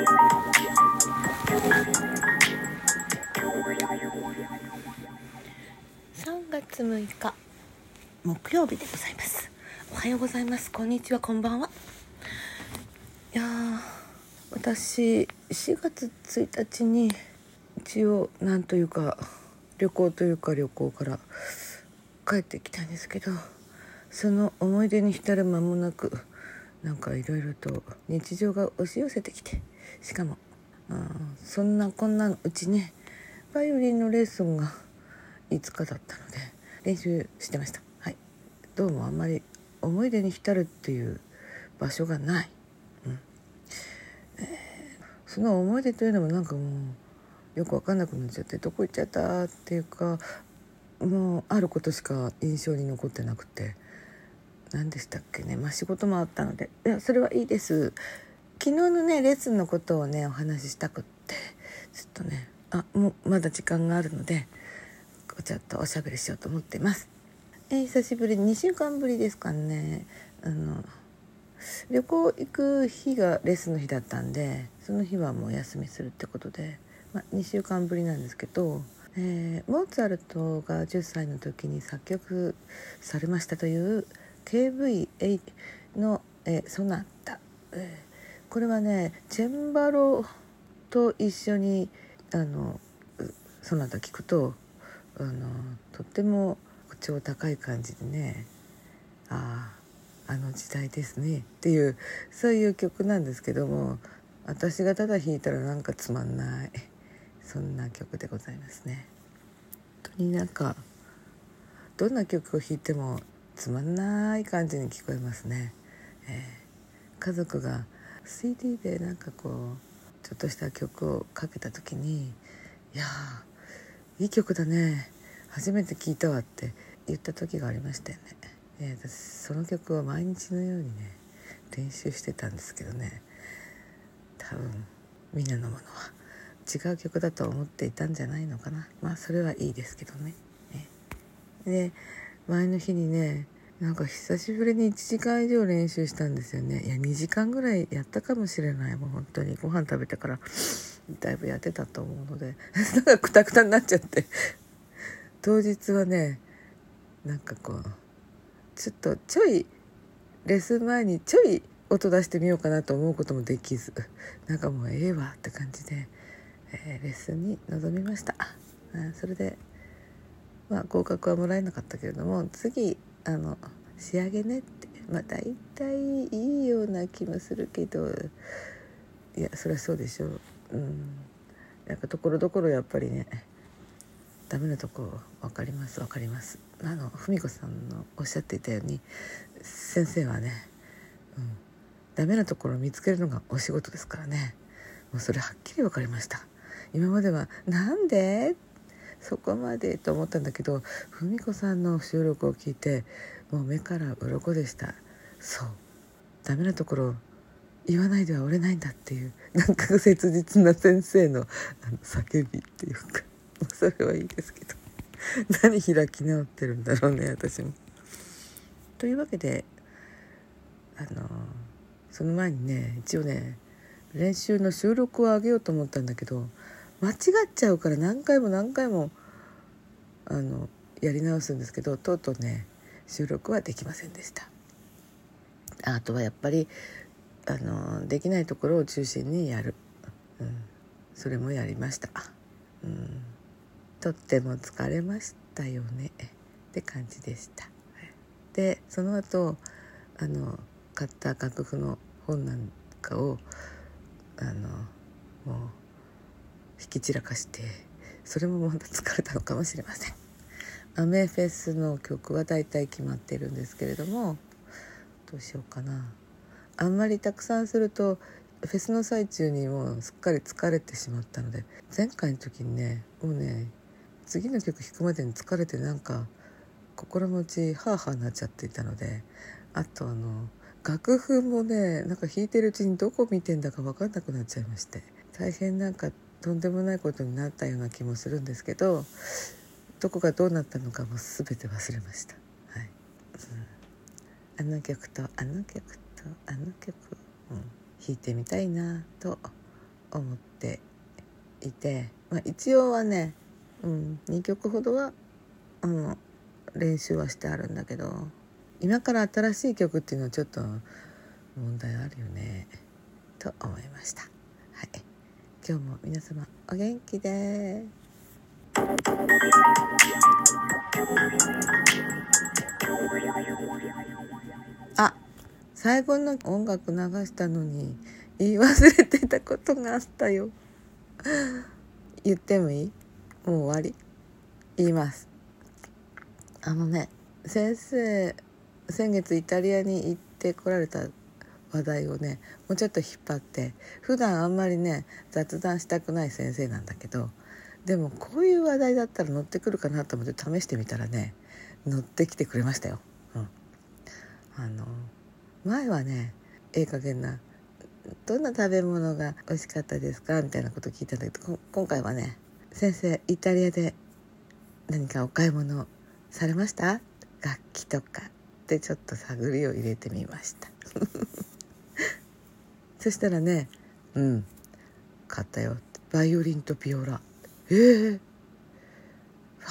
3月6日。木曜日でございます。おはようございます。こんにちは。こんばんは。いやー私4月1日に一応なんというか旅行というか旅行から帰ってきたんですけどその思い出に浸る間もなくなんかいろいろと日常が押し寄せてきてしかもそんなこんなのうちねバイオリンのレッスンが5日だったので練習してました。はい。どうもあんまり思い出に浸るっていう場所がない、うん。えー、その思い出というのもなんかもうよく分かんなくなっちゃってどこ行っちゃったっていうかもうあることしか印象に残ってなくて何でしたっけね。まあ仕事もあったのでいやそれはいいです。昨日のねレッスンのことをねお話ししたくってちょっとねあもうまだ時間があるのでちょっとおしゃべりしようと思ってます。えー、久しぶり2週間ぶりですかねあの旅行行く日がレッスンの日だったんでその日はもうお休みするってことで、まあ、2週間ぶりなんですけど、えー、モーツァルトが10歳の時に作曲されましたという KV8 の、えー、ソナタ、えー、これはねチェンバロと一緒にあのソナタ聞くとあのとっても超高い感じでねあああの時代ですねっていうそういう曲なんですけども私がただ弾いたらなんかつまんないそんな曲でございますね。本当になんかどんな曲を弾いてもつまんない感じに聞こえますね。えー、家族が CD でなんかこうちょっとした曲をかけた時に「いやいい曲だね初めて聴いたわ」って言った時がありましたよね。えー、私その曲を毎日のようにね練習してたんですけどね多分みんなのものは違う曲だと思っていたんじゃないのかなまあそれはいいですけどね。ねで前の日にねなんか久しぶりに1時間以上練習したんですよね。いや2時間ぐらいやったかもしれないもう本当に。ご飯食べてからだいぶやってたと思うので。なんかクタクタになっちゃって。当日はねなんかこうちょっとちょいレッスン前にちょい音出してみようかなと思うこともできず。なんかもうええわって感じで、えー、レッスンに臨みました。それでまあ合格はもらえなかったけれども次あの仕上げねって。まあ大体いいような気もするけどいやそりゃそうでしょう。うん。なんかところどころやっぱりねダメなとこ分かります分かります。あの文子さんのおっしゃっていたように先生はね、うん、ダメなところを見つけるのがお仕事ですからね。もうそれはっきり分かりました。今までは「なんで?」そこまでと思ったんだけど文子さんの収録を聞いてもう目から鱗でしたそうダメなところ言わないでは折れないんだっていうなんか切実な先生のあの叫びっていうかそれはいいですけど何開き直ってるんだろうね私も。というわけであのその前にね一応ね練習の収録を上げようと思ったんだけど間違っちゃうから何回も何回もあのやり直すんですけどとうとうね収録はできませんでした。あとはやっぱりあのできないところを中心にやる、うん、それもやりました。うんとっても疲れましたよねって感じでした。でその後あの買った楽譜の本なんかをあのもう引き散らかしてそれもまた疲れたのかもしれません。アメフェスの曲は大体決まってるんですけれどもどうしようかなあんまりたくさんするとフェスの最中にもうすっかり疲れてしまったので前回の時にねもうね次の曲弾くまでに疲れてなんか心の内ハーハーになっちゃっていたのであとあの楽譜もねなんか弾いてるうちにどこ見てんだか分かんなくなっちゃいまして大変なんかとんでもないことになったような気もするんですけどどこがどうなったのかも全て忘れました。はいうん、あの曲とあの曲とあの曲、うん、弾いてみたいなと思っていて、まあ、一応はね、うん、2曲ほどは、うん、練習はしてあるんだけど今から新しい曲っていうのはちょっと問題あるよねと思いました。はい、今日も皆様お元気で。あ最後の音楽流したのに言い忘れてたことがあったよ。言ってもいい？もう終わり？言います。あのね先生先月イタリアに行ってこられた話題をねもうちょっと引っ張って普段あんまりね雑談したくない先生なんだけどでもこういう話題だったら乗ってくるかなと思って試してみたらね乗ってきてくれましたよ。うん、あの前はねええ加減などんな食べ物が美味しかったですか？みたいなこと聞いたんだけど今回はね先生イタリアで何かお買い物されました？楽器とかってちょっと探りを入れてみました。そしたらねうん買ったよ。バイオリンとピオラ。ええー、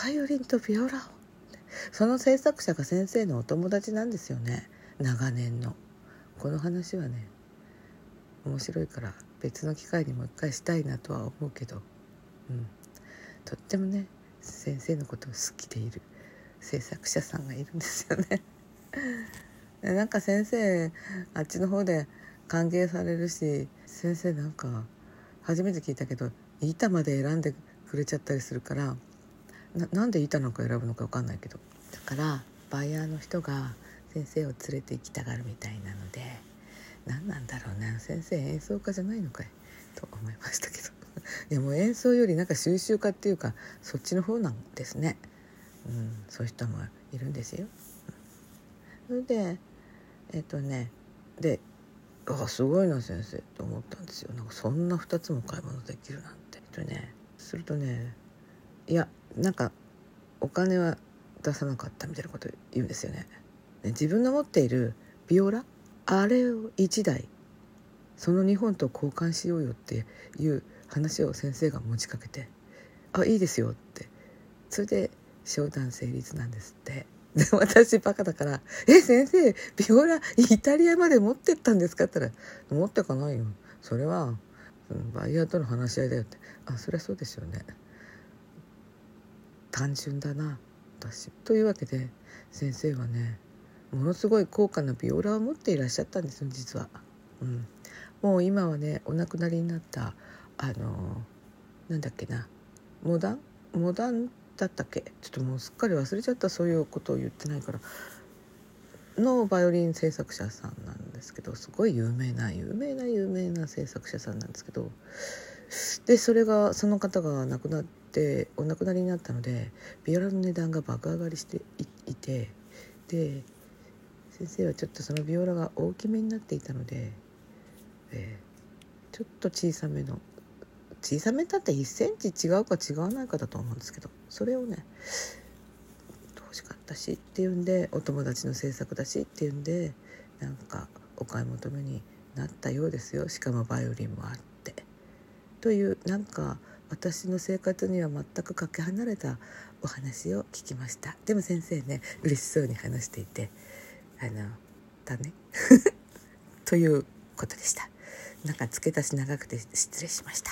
バイオリンとピオラ？その制作者が先生のお友達なんですよね。長年の。この話はね面白いから別の機会にもう一回したいなとは思うけど、うん、とってもね先生のことを好きでいる。制作者さんがいるんですよね。なんか先生あっちの方で歓迎されるし先生なんか初めて聞いたけど板まで選んでくれちゃったりするからなんで板なんか選ぶのか分かんないけど。だからバイヤーの人が先生を連れて行きたがるみたいなので何なんだろうな先生演奏家じゃないのかいと思いましたけど。いやもう演奏よりなんか収集家っていうかそっちの方なんですね、うん、そういう人もいるんですよ。それでえっ、とねであすごいな先生と思ったんですよなんかそんな2つも買い物できるなんて。とねするとねいやなんかお金は出さなかったみたいなこと言うんですよねね。自分の持っているビオラ？あれを1台その2本と交換しようよっていう話を先生が持ちかけて「あいいですよ」ってそれで商談成立なんですって。で 私バカだから「え先生ビオライタリアまで持ってったんですか?」って言ったら「持ってかないよそれはバイヤーとの話し合いだよ」って「あそりゃそうですよね」単純だな私。というわけで先生はねものすごい高価なビオラを持っていらっしゃったんですよ実は。うん、もう今はねお亡くなりになったあのなんだっけなモダン？モダンだったっけ？ちょっともうすっかり忘れちゃった。そういうことを言ってないから。のバイオリン制作者さんなんですけどすごい有名な有名な有名な制作者さんなんですけど。でそれがその方が亡くなってお亡くなりになったのでビオラの値段が爆上がりしていてで先生はちょっとそのビオラが大きめになっていたので、えー、ちょっと小さめの小さめだって1センチ違うか違わないかだと思うんですけどそれをね欲しかったしっていうんでお友達の制作だしっていうんでなんかお買い求めになったようですよ。しかもバイオリンもあって。というなんか私の生活には全くかけ離れたお話を聞きました。でも先生ね嬉しそうに話していてあのだね。ということでした。なんか付け足し長くて失礼しました。